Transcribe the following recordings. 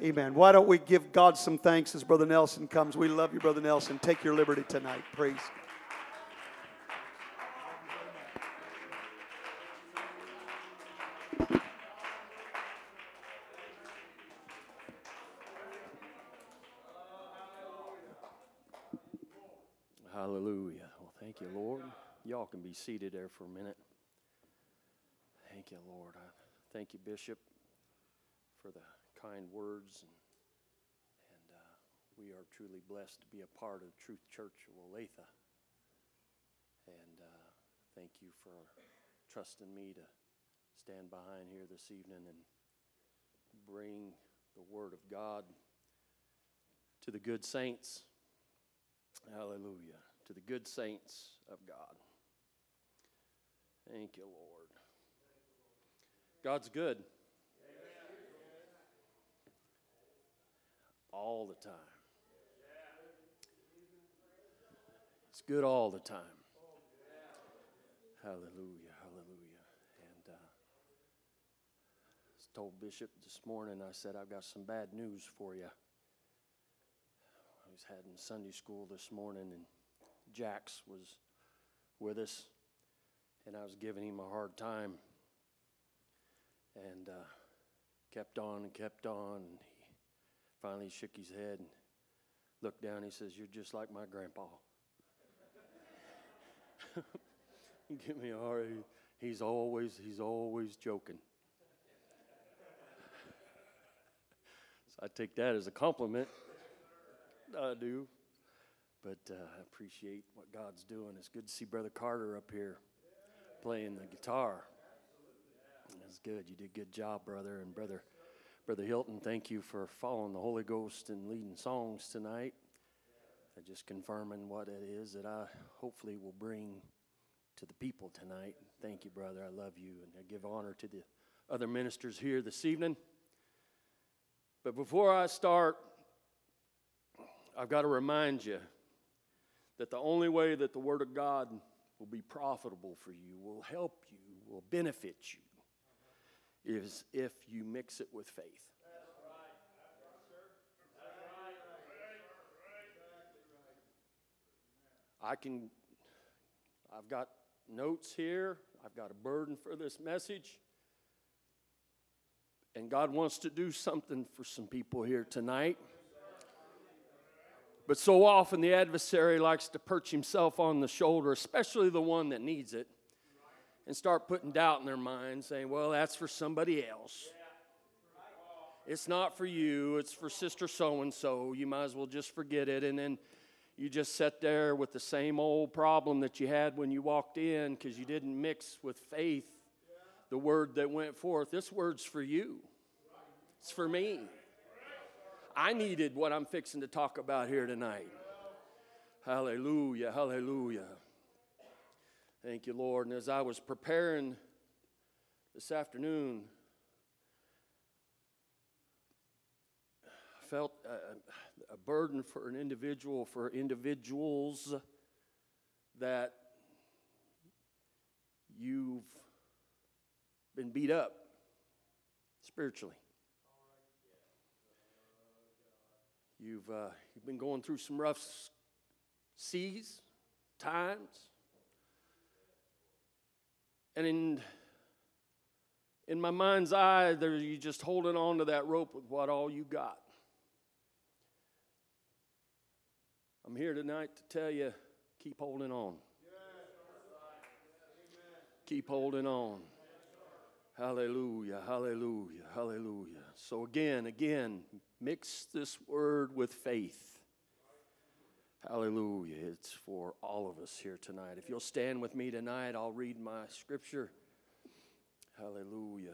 Amen. Why don't we give God some thanks as Brother Nelson comes? We love you, Brother Nelson. Take your liberty tonight. Praise. Hallelujah. Well, thank you, Lord. Y'all can be seated there for a minute. Thank you, Lord. Thank you, Bishop, for the kind words. And, and uh, we are truly blessed to be a part of Truth Church of Olathe. And uh, thank you for trusting me to stand behind here this evening and bring the Word of God to the good saints. Hallelujah. To the good saints of God. Thank you, Lord. God's good. All the time. It's good all the time. Hallelujah, hallelujah. And uh, I told Bishop this morning, I said, I've got some bad news for you. I was having Sunday school this morning, and Jax was with us, and I was giving him a hard time. And uh, kept on and kept on. And he finally shook his head and looked down. He says, You're just like my grandpa. Give me a hard. He's always he's always joking. so I take that as a compliment. I do. But uh, I appreciate what God's doing. It's good to see Brother Carter up here playing the guitar. That's good. You did a good job, brother. And brother, brother Hilton, thank you for following the Holy Ghost and leading songs tonight. Uh, just confirming what it is that I hopefully will bring to the people tonight. Thank you, brother. I love you, and I give honor to the other ministers here this evening. But before I start, I've got to remind you that the only way that the Word of God will be profitable for you, will help you, will benefit you, is if you mix it with faith. I can, I've got notes here, I've got a burden for this message. And God wants to do something for some people here tonight. But so often the adversary likes to perch himself on the shoulder, especially the one that needs it, and start putting doubt in their mind, saying, Well, that's for somebody else. It's not for you, it's for sister so and so. You might as well just forget it. And then you just sit there with the same old problem that you had when you walked in because you didn't mix with faith the word that went forth. This word's for you, it's for me. I needed what I'm fixing to talk about here tonight. Hallelujah, hallelujah. Thank you, Lord. And as I was preparing this afternoon, I felt a, a burden for an individual, for individuals that you've been beat up spiritually. You've, uh, you've been going through some rough seas, times. And in, in my mind's eye, there you just holding on to that rope with what all you got. I'm here tonight to tell you keep holding on. Keep holding on. Hallelujah, hallelujah, hallelujah. So, again, again, Mix this word with faith. Hallelujah. It's for all of us here tonight. If you'll stand with me tonight, I'll read my scripture. Hallelujah.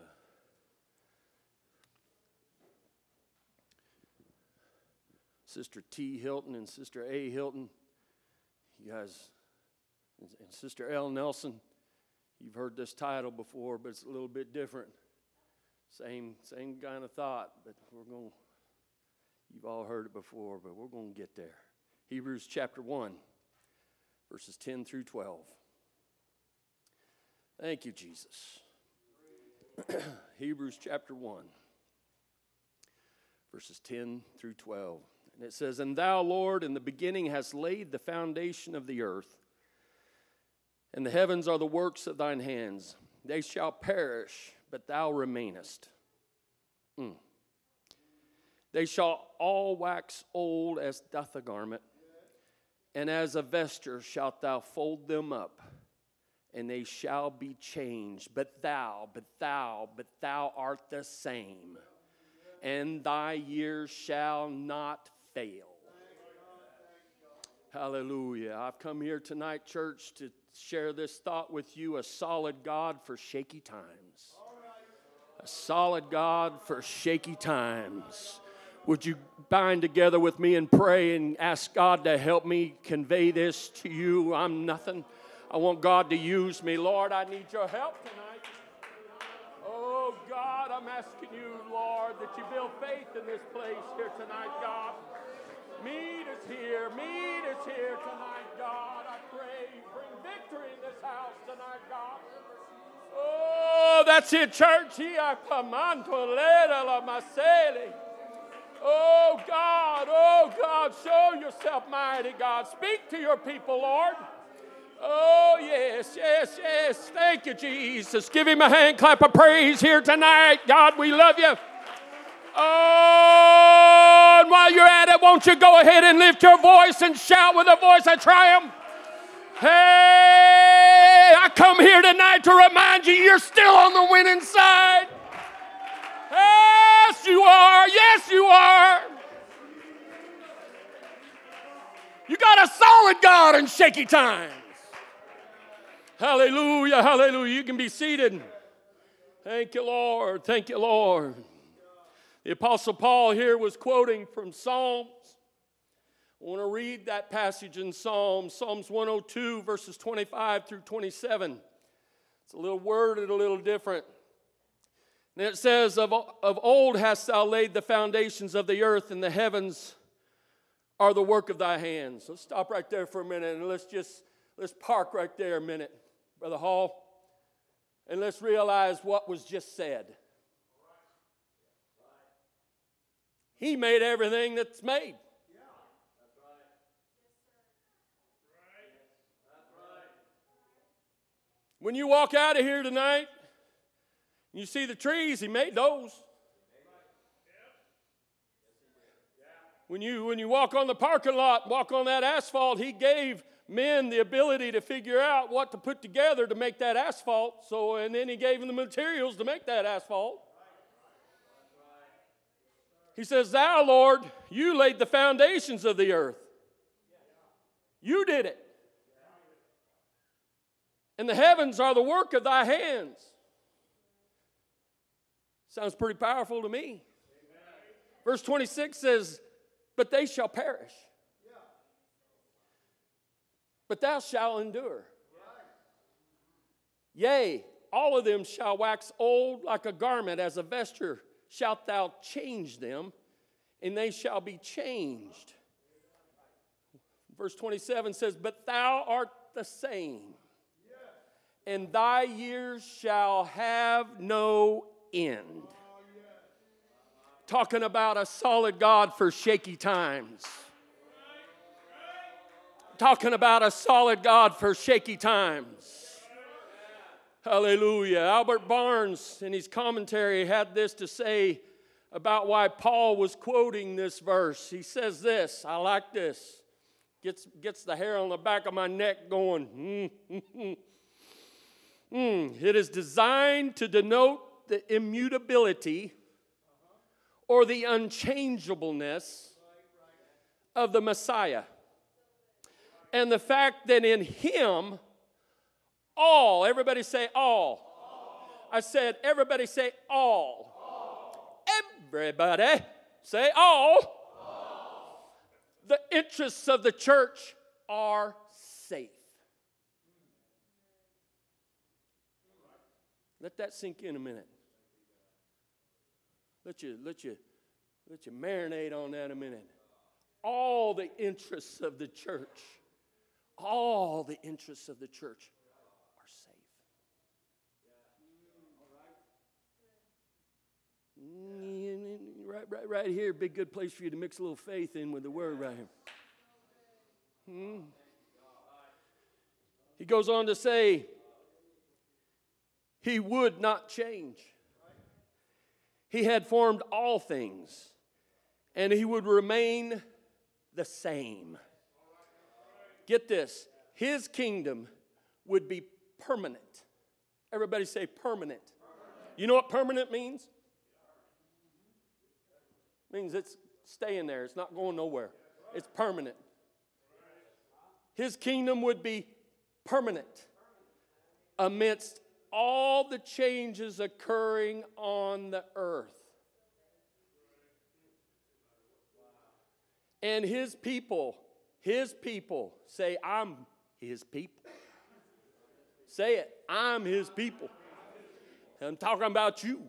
Sister T. Hilton and Sister A. Hilton, you guys, and Sister L. Nelson, you've heard this title before, but it's a little bit different. Same, same kind of thought, but we're going to You've all heard it before, but we're going to get there. Hebrews chapter 1, verses 10 through 12. Thank you, Jesus. Hebrews chapter 1, verses 10 through 12. And it says, And thou, Lord, in the beginning hast laid the foundation of the earth, and the heavens are the works of thine hands. They shall perish, but thou remainest. Mm. They shall all wax old as doth a garment, and as a vesture shalt thou fold them up, and they shall be changed. But thou, but thou, but thou art the same, and thy years shall not fail. Hallelujah. I've come here tonight, church, to share this thought with you a solid God for shaky times. A solid God for shaky times. Would you bind together with me and pray and ask God to help me convey this to you? I'm nothing. I want God to use me. Lord, I need your help tonight. Oh, God, I'm asking you, Lord, that you build faith in this place here tonight, God. Meet us here. Meet us here tonight, God. I pray bring victory in this house tonight, God. Oh, that's it, church. Oh, God. Oh, God. Show yourself mighty, God. Speak to your people, Lord. Oh, yes, yes, yes. Thank you, Jesus. Give him a hand clap of praise here tonight. God, we love you. Oh, and while you're at it, won't you go ahead and lift your voice and shout with a voice of triumph? Hey, I come here tonight to remind you you're still on the winning side. You are. Yes, you are. You got a solid God in shaky times. Hallelujah, hallelujah. You can be seated. Thank you, Lord. Thank you, Lord. The Apostle Paul here was quoting from Psalms. I want to read that passage in Psalms, Psalms 102, verses 25 through 27. It's a little worded a little different. And it says, of, of old hast thou laid the foundations of the earth, and the heavens are the work of thy hands. Let's stop right there for a minute and let's just let's park right there a minute, Brother Hall, and let's realize what was just said. He made everything that's made. When you walk out of here tonight, you see the trees, he made those. When you, when you walk on the parking lot, walk on that asphalt, he gave men the ability to figure out what to put together to make that asphalt. So, and then he gave them the materials to make that asphalt. He says, Thou, Lord, you laid the foundations of the earth. You did it. And the heavens are the work of thy hands. Sounds pretty powerful to me. Verse 26 says, But they shall perish. But thou shalt endure. Yea, all of them shall wax old like a garment, as a vesture shalt thou change them, and they shall be changed. Verse 27 says, But thou art the same, and thy years shall have no end. Talking about a solid God for shaky times. Talking about a solid God for shaky times. Hallelujah. Albert Barnes, in his commentary, had this to say about why Paul was quoting this verse. He says this, I like this. Gets, gets the hair on the back of my neck going. Mm, mm, it is designed to denote the immutability or the unchangeableness of the Messiah. And the fact that in him, all, everybody say all. all. I said, everybody say all. all. Everybody say all. all. The interests of the church are safe. Let that sink in a minute. Let you, let you, let you marinate on that a minute. All the interests of the church, all the interests of the church are safe. Right, right, right here, big good place for you to mix a little faith in with the word right here. Hmm. He goes on to say, he would not change. He had formed all things, and he would remain the same. Get this his kingdom would be permanent. Everybody say permanent. You know what permanent means? It means it's staying there, it's not going nowhere, it's permanent. His kingdom would be permanent amidst all the changes occurring on the earth. And his people, his people, say, I'm his people. Say it, I'm his people. I'm talking about you.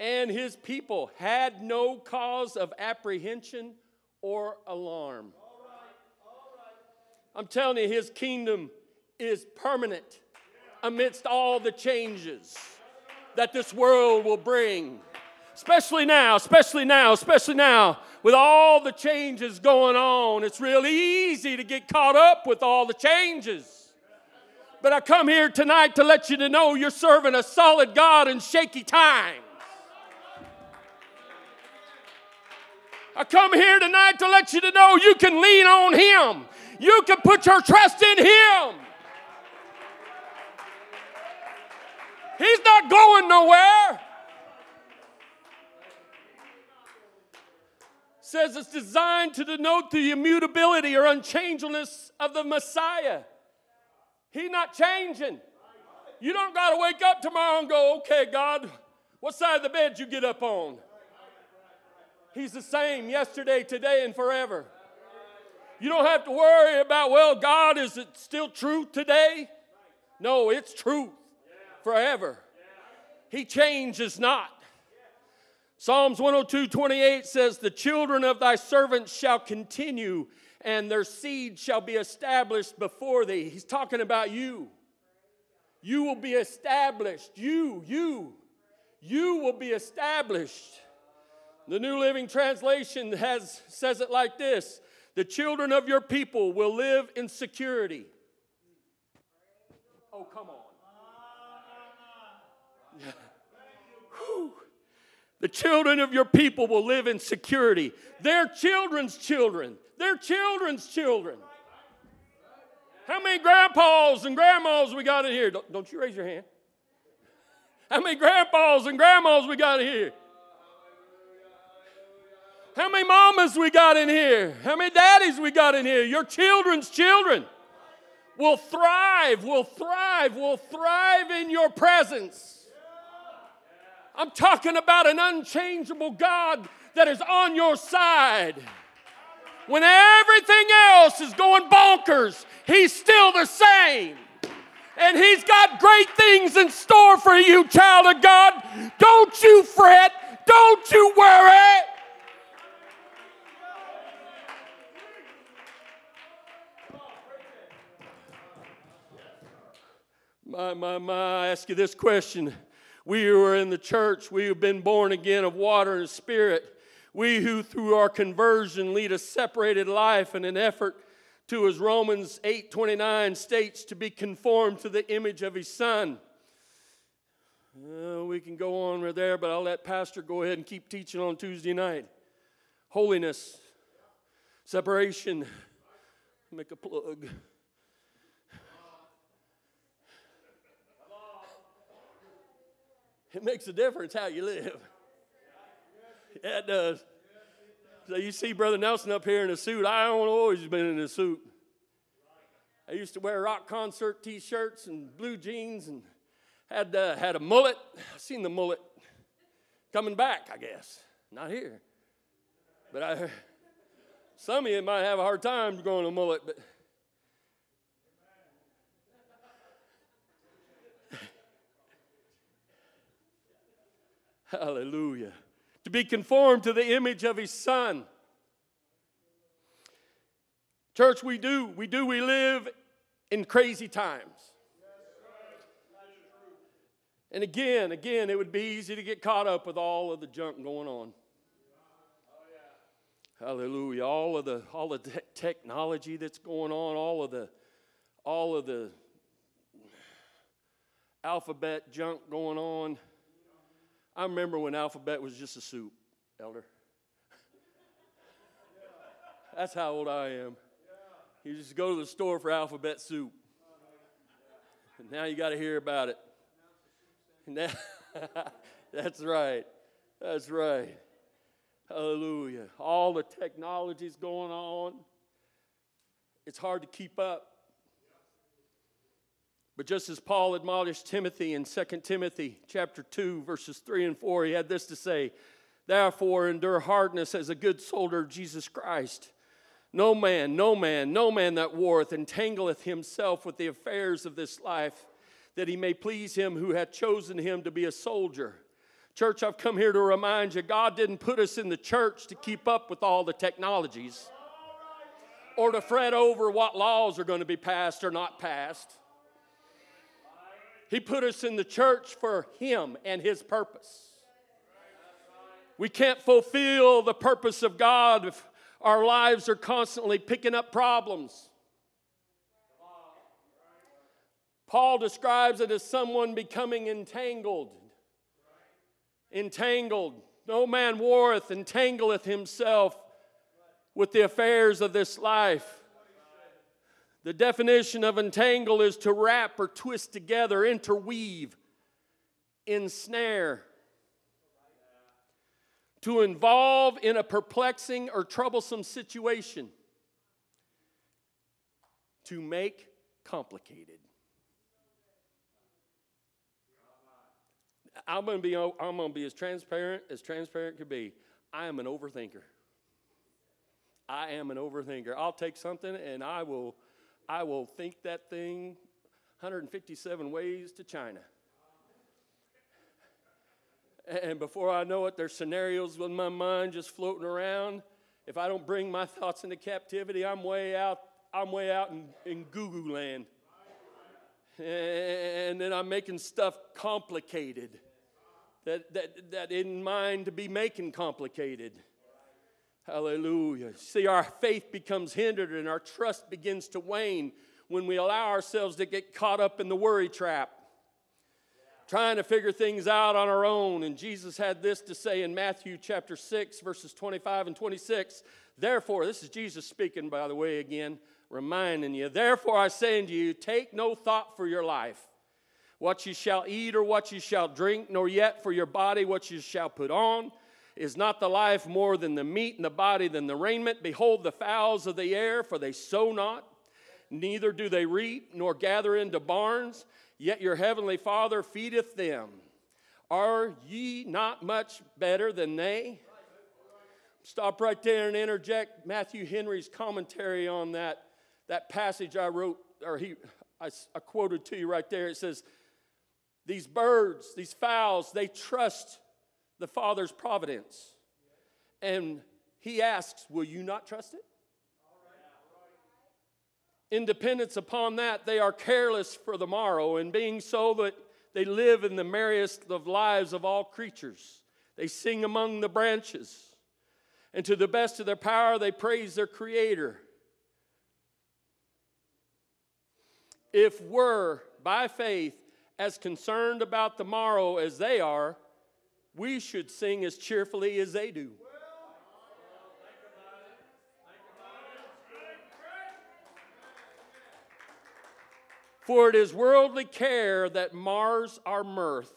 And his people had no cause of apprehension or alarm. I'm telling you, his kingdom is permanent amidst all the changes that this world will bring. Especially now, especially now, especially now, with all the changes going on, it's really easy to get caught up with all the changes. But I come here tonight to let you to know you're serving a solid God in shaky times. I come here tonight to let you to know you can lean on Him. You can put your trust in Him. He's not going nowhere. Says it's designed to denote the immutability or unchangeableness of the Messiah. He's not changing. You don't got to wake up tomorrow and go, okay, God, what side of the bed you get up on? He's the same yesterday, today, and forever. You don't have to worry about, well, God, is it still truth today? No, it's truth forever. He changes not. Psalms 102 28 says, The children of thy servants shall continue, and their seed shall be established before thee. He's talking about you. You will be established. You, you, you will be established. The New Living Translation has, says it like this The children of your people will live in security. Oh, come on. The children of your people will live in security. Their children's children, their children's children. How many grandpas and grandmas we got in here? Don't, don't you raise your hand. How many grandpas and grandmas we got in here? How many mamas we got in here? How many daddies we got in here? Your children's children will thrive, will thrive, will thrive in your presence. I'm talking about an unchangeable God that is on your side. When everything else is going bonkers, He's still the same. And He's got great things in store for you, child of God. Don't you fret, don't you worry. My, my, my, I ask you this question. We who are in the church, we have been born again of water and spirit. We who through our conversion lead a separated life in an effort to, as Romans 8 29 states, to be conformed to the image of his son. Uh, we can go on right there, but I'll let Pastor go ahead and keep teaching on Tuesday night. Holiness, separation, make a plug. It makes a difference how you live. Yeah, it does. So you see Brother Nelson up here in a suit. I don't always been in a suit. I used to wear rock concert T-shirts and blue jeans and had uh, had a mullet. I seen the mullet coming back. I guess not here, but I. Some of you might have a hard time growing a mullet, but Hallelujah. To be conformed to the image of his son. Church, we do, we do, we live in crazy times. And again, again, it would be easy to get caught up with all of the junk going on. Hallelujah. All of the all of the technology that's going on, all of the all of the alphabet junk going on. I remember when alphabet was just a soup, elder. That's how old I am. You just go to the store for alphabet soup. And now you got to hear about it. Now, that's right. That's right. Hallelujah. All the technology's going on. It's hard to keep up. But just as Paul admonished Timothy in 2 Timothy chapter 2 verses 3 and 4, he had this to say, "Therefore endure hardness as a good soldier of Jesus Christ. No man, no man, no man that warreth entangleth himself with the affairs of this life, that he may please him who hath chosen him to be a soldier." Church, I've come here to remind you God didn't put us in the church to keep up with all the technologies or to fret over what laws are going to be passed or not passed. He put us in the church for Him and His purpose. We can't fulfill the purpose of God if our lives are constantly picking up problems. Paul describes it as someone becoming entangled. Entangled. No man warreth, entangleth himself with the affairs of this life. The definition of entangle is to wrap or twist together, interweave, ensnare. To involve in a perplexing or troublesome situation. To make complicated. I'm going to be I'm to be as transparent as transparent could be. I am an overthinker. I am an overthinker. I'll take something and I will I will think that thing 157 ways to China. And before I know it, there's scenarios in my mind just floating around. If I don't bring my thoughts into captivity, I'm way out, I'm way out in, in goo land. And then I'm making stuff complicated that, that, that in mind to be making complicated. Hallelujah. See, our faith becomes hindered and our trust begins to wane when we allow ourselves to get caught up in the worry trap, trying to figure things out on our own. And Jesus had this to say in Matthew chapter 6, verses 25 and 26. Therefore, this is Jesus speaking, by the way, again, reminding you. Therefore, I say unto you, take no thought for your life, what you shall eat or what you shall drink, nor yet for your body what you shall put on. Is not the life more than the meat, and the body than the raiment? Behold the fowls of the air, for they sow not, neither do they reap, nor gather into barns, yet your heavenly Father feedeth them. Are ye not much better than they? Stop right there and interject Matthew Henry's commentary on that, that passage I wrote, or he, I, I quoted to you right there. It says, These birds, these fowls, they trust the Father's providence. And he asks, Will you not trust it? Independence upon that, they are careless for the morrow, and being so that they live in the merriest of lives of all creatures. They sing among the branches, and to the best of their power, they praise their Creator. If we're, by faith, as concerned about the morrow as they are, we should sing as cheerfully as they do. For it is worldly care that mars our mirth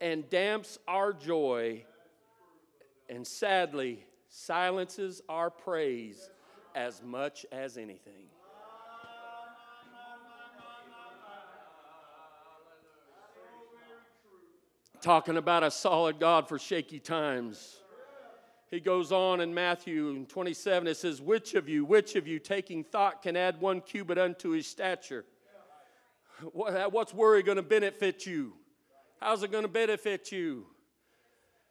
and damps our joy, and sadly silences our praise as much as anything. Talking about a solid God for shaky times. He goes on in Matthew 27, it says, Which of you, which of you taking thought can add one cubit unto his stature? What's worry going to benefit you? How's it going to benefit you?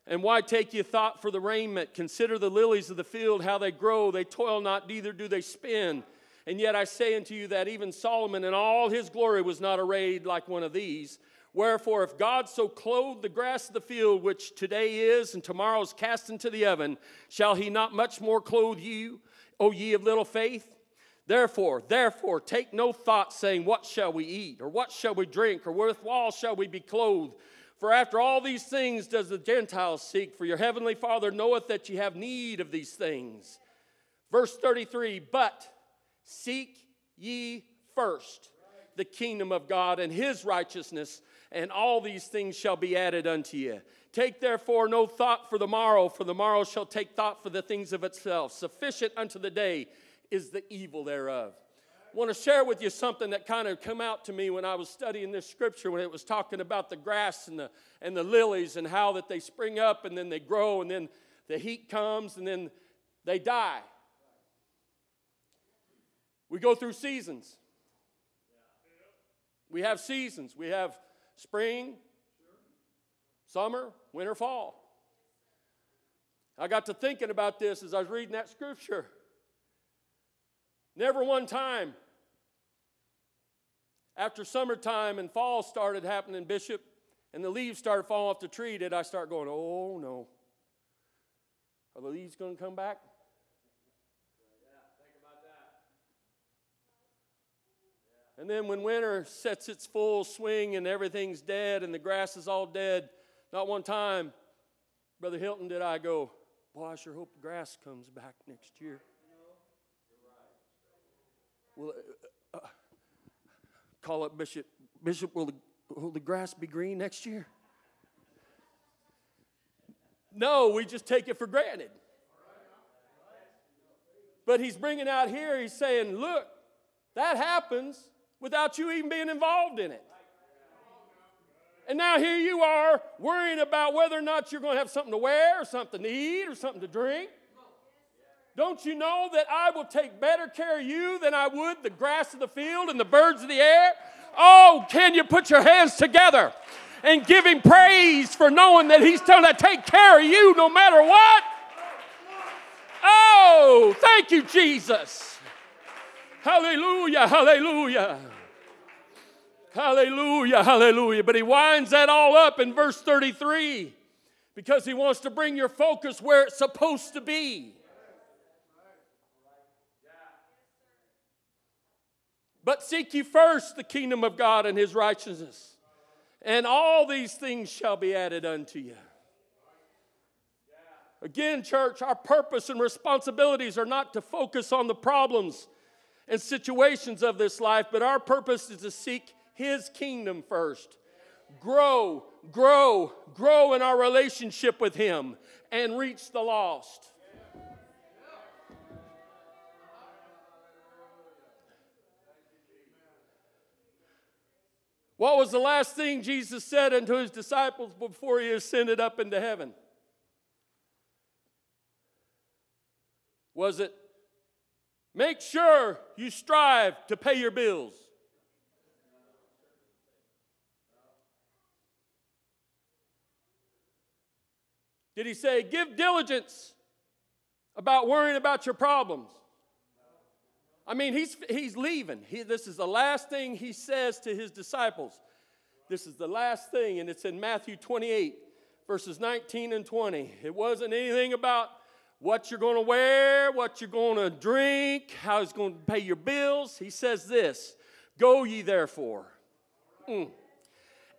And why take you thought for the raiment? Consider the lilies of the field, how they grow. They toil not, neither do they spin. And yet I say unto you that even Solomon in all his glory was not arrayed like one of these. Wherefore, if God so clothe the grass of the field, which today is and tomorrow is cast into the oven, shall he not much more clothe you, O ye of little faith? Therefore, therefore, take no thought, saying, What shall we eat, or what shall we drink, or wherewithal shall we be clothed? For after all these things does the Gentiles seek, for your heavenly Father knoweth that ye have need of these things. Verse 33 But seek ye first the kingdom of God and his righteousness, and all these things shall be added unto you. Take therefore no thought for the morrow, for the morrow shall take thought for the things of itself. Sufficient unto the day is the evil thereof. I want to share with you something that kind of come out to me when I was studying this scripture when it was talking about the grass and the, and the lilies and how that they spring up and then they grow and then the heat comes and then they die. We go through seasons. We have seasons. We have spring, summer, winter, fall. I got to thinking about this as I was reading that scripture. Never one time after summertime and fall started happening, Bishop, and the leaves started falling off the tree, did I start going, oh no. Are the leaves going to come back? And then when winter sets its full swing and everything's dead and the grass is all dead, not one time, Brother Hilton, did I go, Boy, I sure hope the grass comes back next year. Well, uh, uh, call up Bishop. Bishop, will the, will the grass be green next year? No, we just take it for granted. But he's bringing out here, he's saying, look, that happens without you even being involved in it. And now here you are worrying about whether or not you're going to have something to wear, or something to eat, or something to drink. Don't you know that I will take better care of you than I would the grass of the field and the birds of the air? Oh, can you put your hands together and give him praise for knowing that he's going to take care of you no matter what? Oh, thank you, Jesus. Hallelujah, hallelujah. Hallelujah, hallelujah. But he winds that all up in verse 33 because he wants to bring your focus where it's supposed to be. But seek ye first the kingdom of God and his righteousness, and all these things shall be added unto you. Again, church, our purpose and responsibilities are not to focus on the problems and situations of this life, but our purpose is to seek his kingdom first. Grow, grow, grow in our relationship with Him and reach the lost. What was the last thing Jesus said unto his disciples before he ascended up into heaven? Was it, make sure you strive to pay your bills? Did he say, give diligence about worrying about your problems? I mean, he's, he's leaving. He, this is the last thing he says to his disciples. This is the last thing, and it's in Matthew 28, verses 19 and 20. It wasn't anything about what you're going to wear, what you're going to drink, how he's going to pay your bills. He says this Go ye therefore mm,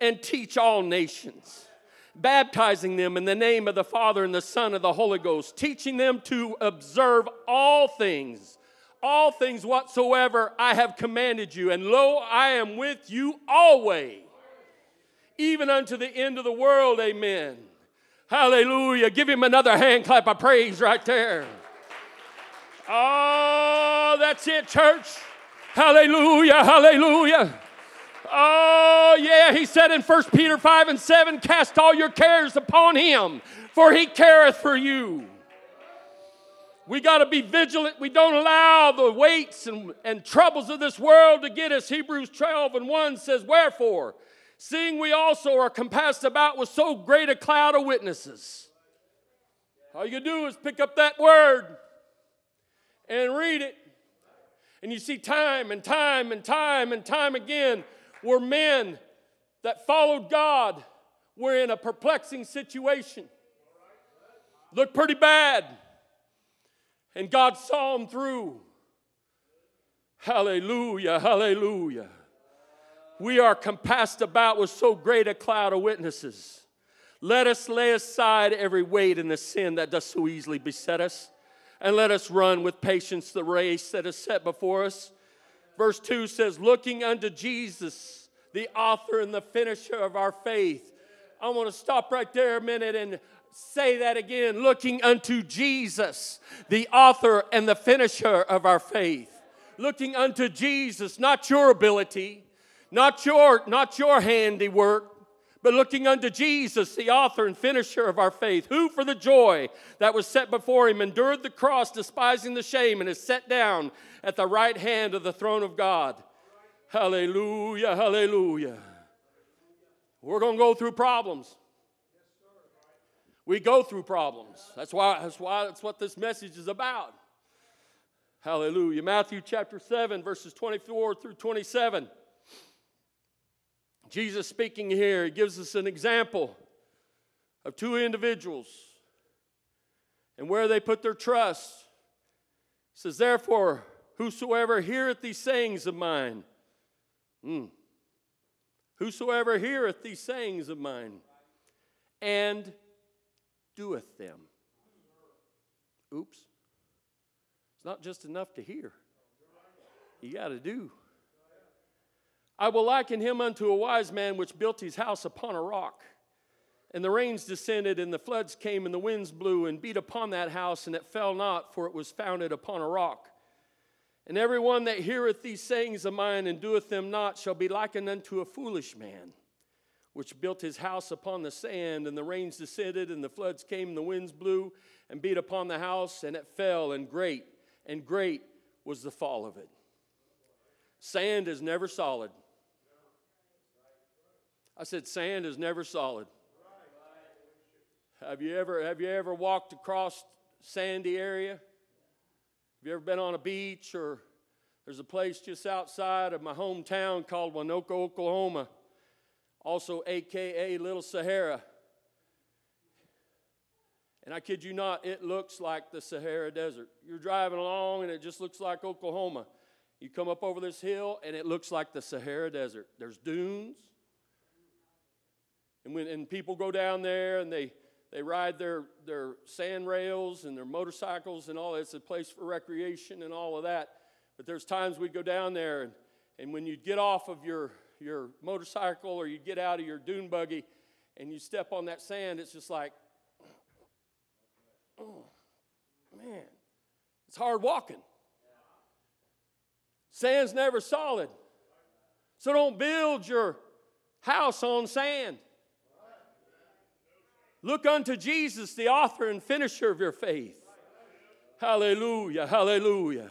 and teach all nations baptizing them in the name of the Father and the Son and the Holy Ghost, teaching them to observe all things, all things whatsoever I have commanded you. And lo, I am with you always, even unto the end of the world. Amen. Hallelujah. Give him another hand clap of praise right there. Oh, that's it, church. Hallelujah. Hallelujah. Oh, yeah, he said in 1 Peter 5 and 7 cast all your cares upon him, for he careth for you. We got to be vigilant. We don't allow the weights and, and troubles of this world to get us. Hebrews 12 and 1 says, Wherefore, seeing we also are compassed about with so great a cloud of witnesses. All you do is pick up that word and read it. And you see time and time and time and time again were men that followed God were in a perplexing situation. Looked pretty bad. And God saw them through. Hallelujah, hallelujah. We are compassed about with so great a cloud of witnesses. Let us lay aside every weight and the sin that does so easily beset us, and let us run with patience the race that is set before us. Verse 2 says, Looking unto Jesus, the author and the finisher of our faith. I want to stop right there a minute and say that again. Looking unto Jesus, the author and the finisher of our faith. Looking unto Jesus, not your ability, not your, not your handiwork, but looking unto Jesus, the author and finisher of our faith, who for the joy that was set before him endured the cross, despising the shame, and is set down at the right hand of the throne of God. Hallelujah, hallelujah. We're going to go through problems. We go through problems. That's why, that's why that's what this message is about. Hallelujah. Matthew chapter 7, verses 24 through 27. Jesus speaking here, he gives us an example of two individuals and where they put their trust. He says, Therefore, whosoever heareth these sayings of mine, mm, whosoever heareth these sayings of mine, and doeth them. Oops. It's not just enough to hear, you got to do. I will liken him unto a wise man which built his house upon a rock. And the rains descended, and the floods came, and the winds blew and beat upon that house, and it fell not, for it was founded upon a rock. And every one that heareth these sayings of mine and doeth them not shall be likened unto a foolish man, which built his house upon the sand, and the rains descended, and the floods came, and the winds blew and beat upon the house, and it fell, and great, and great was the fall of it. Sand is never solid. I said, sand is never solid. Have you ever have you ever walked across sandy area? Have you ever been on a beach or there's a place just outside of my hometown called Waynoka, Oklahoma, also aka Little Sahara. And I kid you not, it looks like the Sahara Desert. You're driving along and it just looks like Oklahoma. You come up over this hill and it looks like the Sahara Desert. There's dunes, and, when, and people go down there and they, they ride their, their sand rails and their motorcycles and all. It's a place for recreation and all of that. But there's times we'd go down there and, and when you'd get off of your, your motorcycle or you get out of your dune buggy and you step on that sand, it's just like, oh, man, it's hard walking. Sand's never solid. So don't build your house on sand. Look unto Jesus, the author and finisher of your faith. Hallelujah, hallelujah.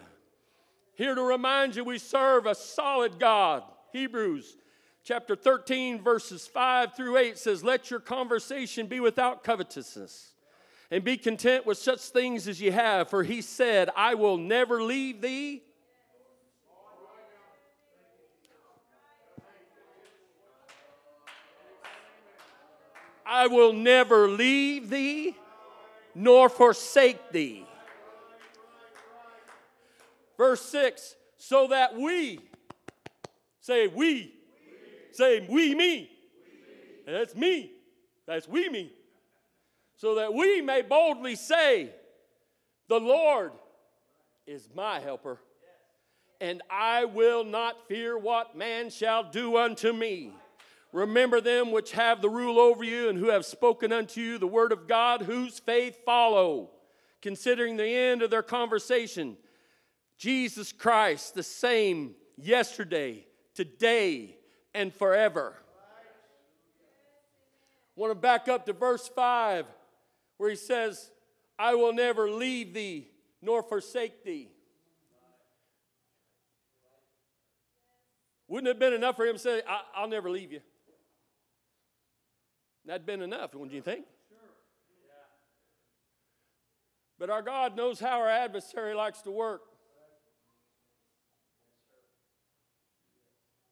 Here to remind you, we serve a solid God. Hebrews chapter 13, verses 5 through 8 says, Let your conversation be without covetousness, and be content with such things as ye have. For he said, I will never leave thee I will never leave thee nor forsake thee. Verse 6 so that we, say we, say we me. That's me. That's we me. So that we may boldly say, The Lord is my helper, and I will not fear what man shall do unto me. Remember them which have the rule over you and who have spoken unto you the word of God, whose faith follow, considering the end of their conversation. Jesus Christ, the same yesterday, today, and forever. I want to back up to verse 5 where he says, I will never leave thee nor forsake thee. Wouldn't it have been enough for him to say, I'll never leave you? That'd been enough, wouldn't you think? But our God knows how our adversary likes to work.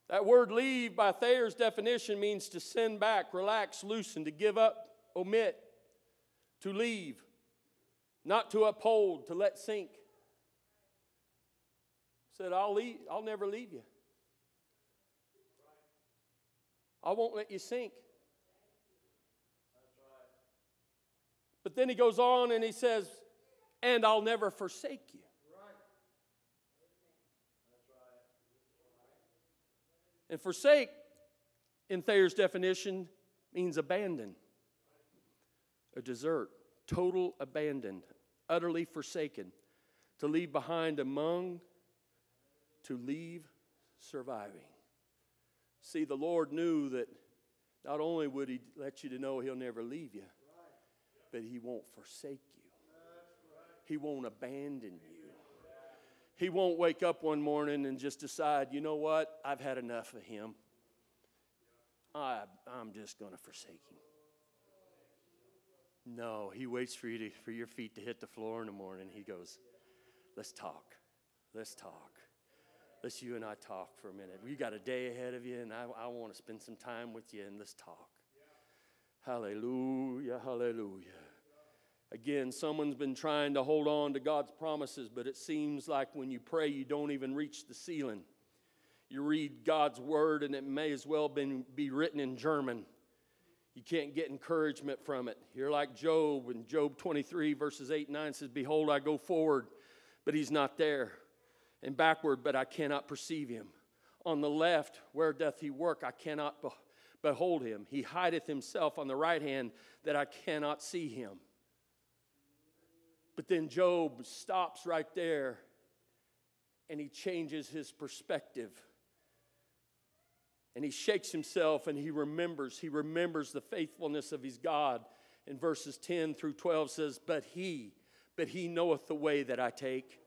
That word leave, by Thayer's definition, means to send back, relax, loosen, to give up, omit, to leave, not to uphold, to let sink. Said, I'll, leave, I'll never leave you. I won't let you sink. Then he goes on and he says, and I'll never forsake you. And forsake, in Thayer's definition, means abandon, a desert, total abandon, utterly forsaken, to leave behind among, to leave surviving. See, the Lord knew that not only would He let you to know He'll never leave you, but He won't forsake you. He won't abandon you. He won't wake up one morning and just decide, you know what, I've had enough of him. I, I'm just going to forsake him. No, he waits for you to, for your feet to hit the floor in the morning. He goes, let's talk. Let's talk. Let's you and I talk for a minute. We got a day ahead of you, and I, I want to spend some time with you, and let's talk. Hallelujah, hallelujah. Again, someone's been trying to hold on to God's promises, but it seems like when you pray, you don't even reach the ceiling. You read God's word, and it may as well been, be written in German. You can't get encouragement from it. You're like Job, and Job 23, verses 8 and 9 says, Behold, I go forward, but he's not there, and backward, but I cannot perceive him. On the left, where doth he work? I cannot behold him. He hideth himself on the right hand, that I cannot see him. But then Job stops right there and he changes his perspective. And he shakes himself and he remembers. He remembers the faithfulness of his God. In verses 10 through 12 says, But he, but he knoweth the way that I take.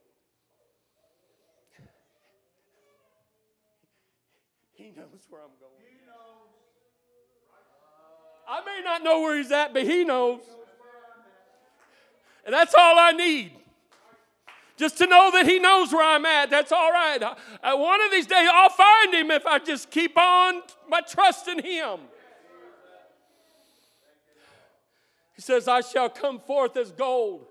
He knows where I'm going. I may not know where he's at, but he knows. And that's all I need. Just to know that He knows where I'm at. That's all right. Uh, one of these days, I'll find Him if I just keep on my trust in Him. He says, I shall come forth as gold.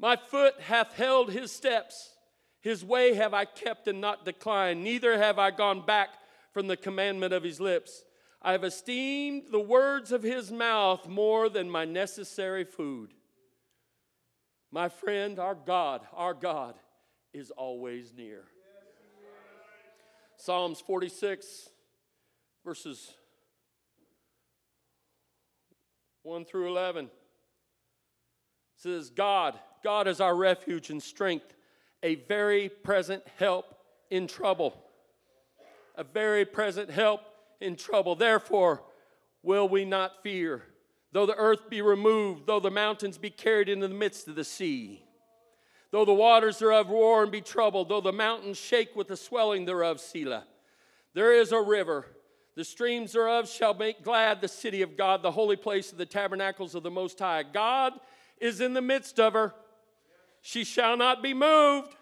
My foot hath held His steps. His way have I kept and not declined. Neither have I gone back from the commandment of His lips. I have esteemed the words of His mouth more than my necessary food. My friend, our God, our God is always near. Psalms 46, verses 1 through 11 says, God, God is our refuge and strength, a very present help in trouble. A very present help in trouble. Therefore, will we not fear? Though the earth be removed, though the mountains be carried into the midst of the sea, though the waters thereof roar and be troubled, though the mountains shake with the swelling thereof, Selah. There is a river. The streams thereof shall make glad the city of God, the holy place of the tabernacles of the Most High. God is in the midst of her. She shall not be moved.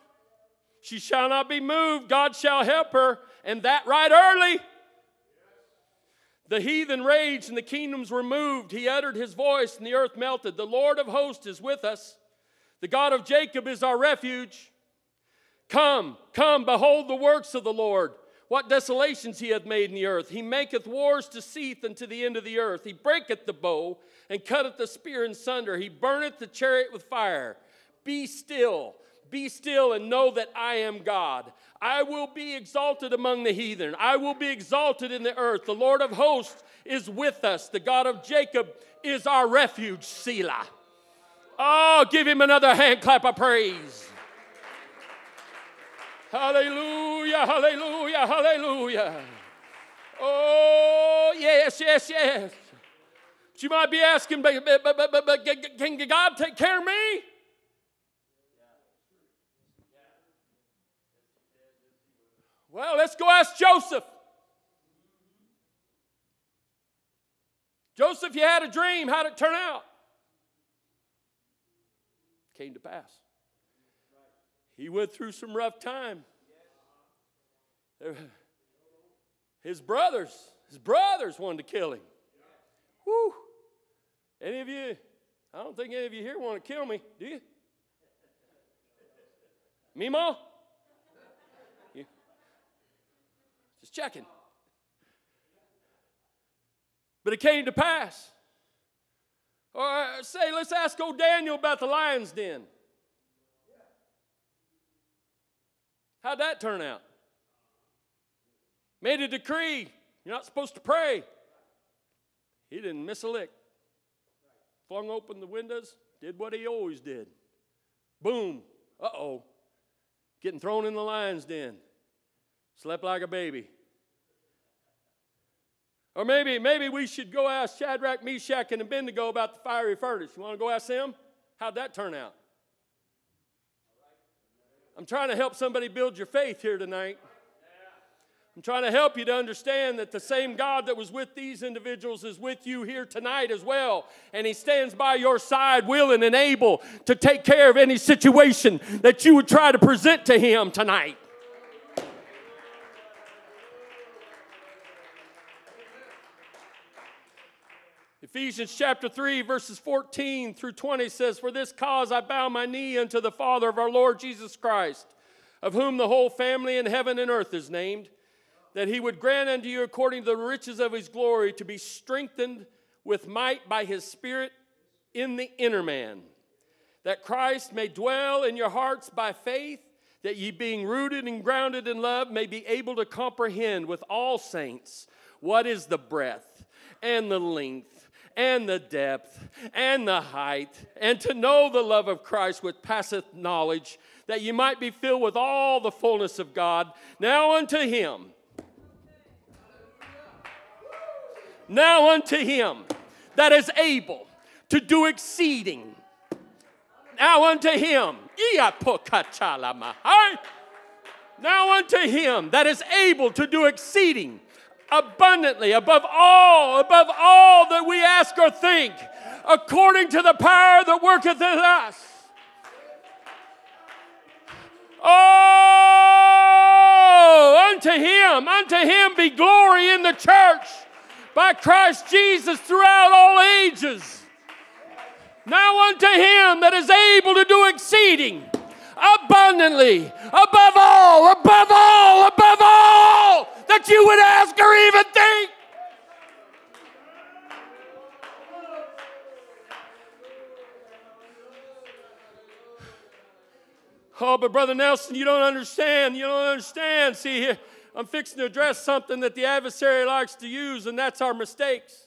She shall not be moved. God shall help her, and that right early. The heathen raged and the kingdoms were moved. He uttered his voice and the earth melted. The Lord of hosts is with us. The God of Jacob is our refuge. Come, come, behold the works of the Lord. What desolations he hath made in the earth. He maketh wars to cease unto the end of the earth. He breaketh the bow and cutteth the spear in sunder. He burneth the chariot with fire. Be still be still and know that I am God. I will be exalted among the heathen. I will be exalted in the earth. The Lord of hosts is with us. The God of Jacob is our refuge, Selah. Oh, give him another hand clap of praise. Hallelujah, hallelujah, hallelujah. Oh, yes, yes, yes. But you might be asking, but, but, but, but, but can God take care of me? Well, let's go ask Joseph. Joseph, you had a dream. How'd it turn out? Came to pass. He went through some rough time. His brothers, his brothers wanted to kill him. Any of you, I don't think any of you here want to kill me, do you? Me, Ma? You? Checking. But it came to pass. Or say, let's ask old Daniel about the lion's den. How'd that turn out? Made a decree. You're not supposed to pray. He didn't miss a lick. Flung open the windows, did what he always did. Boom. Uh oh. Getting thrown in the lion's den. Slept like a baby. Or maybe, maybe we should go ask Shadrach, Meshach, and Abednego about the fiery furnace. You want to go ask them? How'd that turn out? I'm trying to help somebody build your faith here tonight. I'm trying to help you to understand that the same God that was with these individuals is with you here tonight as well. And He stands by your side, willing and able to take care of any situation that you would try to present to Him tonight. Ephesians chapter 3, verses 14 through 20 says, For this cause I bow my knee unto the Father of our Lord Jesus Christ, of whom the whole family in heaven and earth is named, that he would grant unto you according to the riches of his glory to be strengthened with might by his Spirit in the inner man, that Christ may dwell in your hearts by faith, that ye being rooted and grounded in love may be able to comprehend with all saints what is the breadth and the length and the depth and the height, and to know the love of Christ which passeth knowledge, that you might be filled with all the fullness of God. Now unto him. Now unto him that is able to do exceeding. Now unto him. Now unto him that is able to do exceeding abundantly above all, above all that we ask or think, according to the power that worketh in us. Oh, unto him, unto him be glory in the church by Christ Jesus throughout all ages. Now unto him that is able to do exceeding abundantly, above all, above all, above all that you would ask or even think. Oh, but Brother Nelson, you don't understand. You don't understand. See, here, I'm fixing to address something that the adversary likes to use, and that's our mistakes.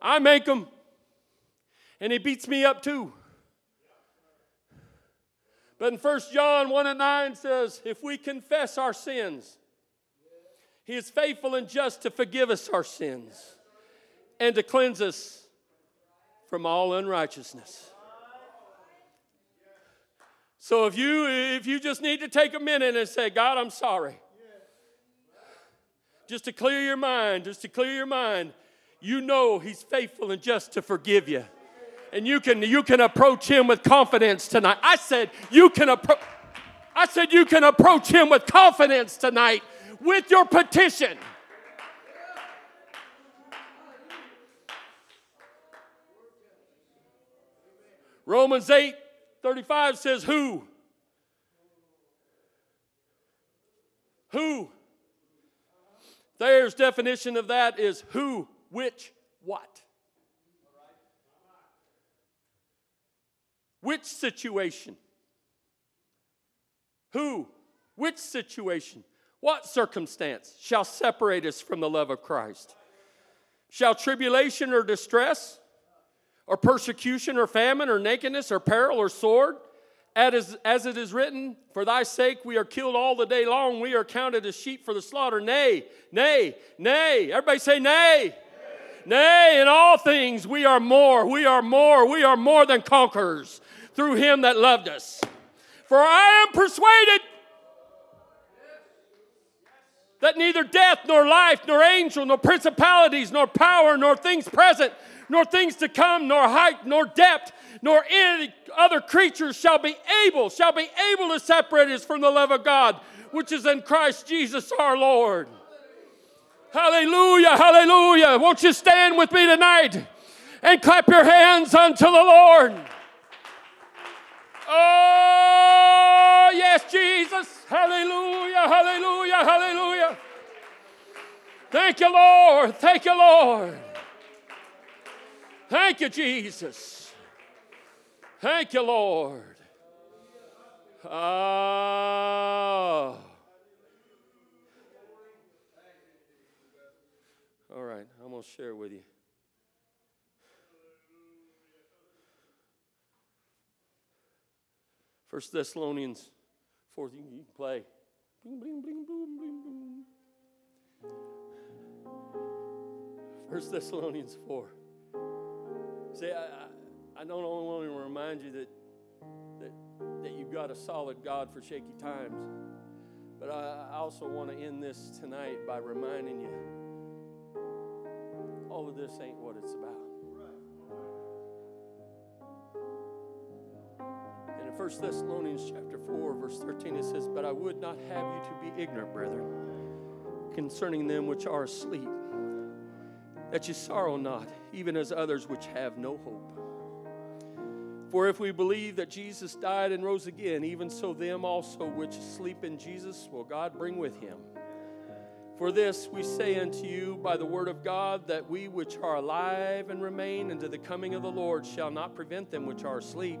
I make them, and he beats me up too. But in 1 John 1 and 9 says, if we confess our sins, he is faithful and just to forgive us our sins and to cleanse us from all unrighteousness. So if you if you just need to take a minute and say, God, I'm sorry. Just to clear your mind, just to clear your mind, you know he's faithful and just to forgive you and you can you can approach him with confidence tonight. I said you can approach I said you can approach him with confidence tonight with your petition. Romans 8 35 says, Who? Who? There's definition of that is who, which, what. Which situation? Who? Which situation? What circumstance shall separate us from the love of Christ? Shall tribulation or distress, or persecution, or famine, or nakedness, or peril, or sword? As, it is written, For thy sake we are killed all the day long, we are counted as sheep for the slaughter. Nay, nay, nay. Everybody say, Nay. Nay, in all things we are more, we are more, we are more than conquerors through him that loved us. For I am persuaded that neither death, nor life, nor angel, nor principalities, nor power, nor things present, nor things to come, nor height, nor depth, nor any other creature shall be able, shall be able to separate us from the love of God, which is in Christ Jesus our Lord. Hallelujah, hallelujah. Won't you stand with me tonight and clap your hands unto the Lord? Oh, yes, Jesus. Hallelujah, hallelujah, hallelujah. Thank you, Lord. Thank you, Lord. Thank you, Jesus. Thank you, Lord. Ah. All right, I'm going to share with you. First Thessalonians 4, you can play. Bling, bling, bling, boom, bling, boom. Thessalonians 4. See, I, I, I don't only want to remind you that, that, that you've got a solid God for shaky times, but I, I also want to end this tonight by reminding you all of this ain't what it's about. 1 Thessalonians chapter 4, verse 13, it says, But I would not have you to be ignorant, brethren, concerning them which are asleep, that you sorrow not, even as others which have no hope. For if we believe that Jesus died and rose again, even so them also which sleep in Jesus will God bring with him. For this we say unto you by the word of God, that we which are alive and remain unto the coming of the Lord shall not prevent them which are asleep.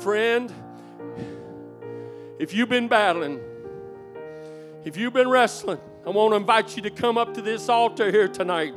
Friend, if you've been battling, if you've been wrestling, I want to invite you to come up to this altar here tonight.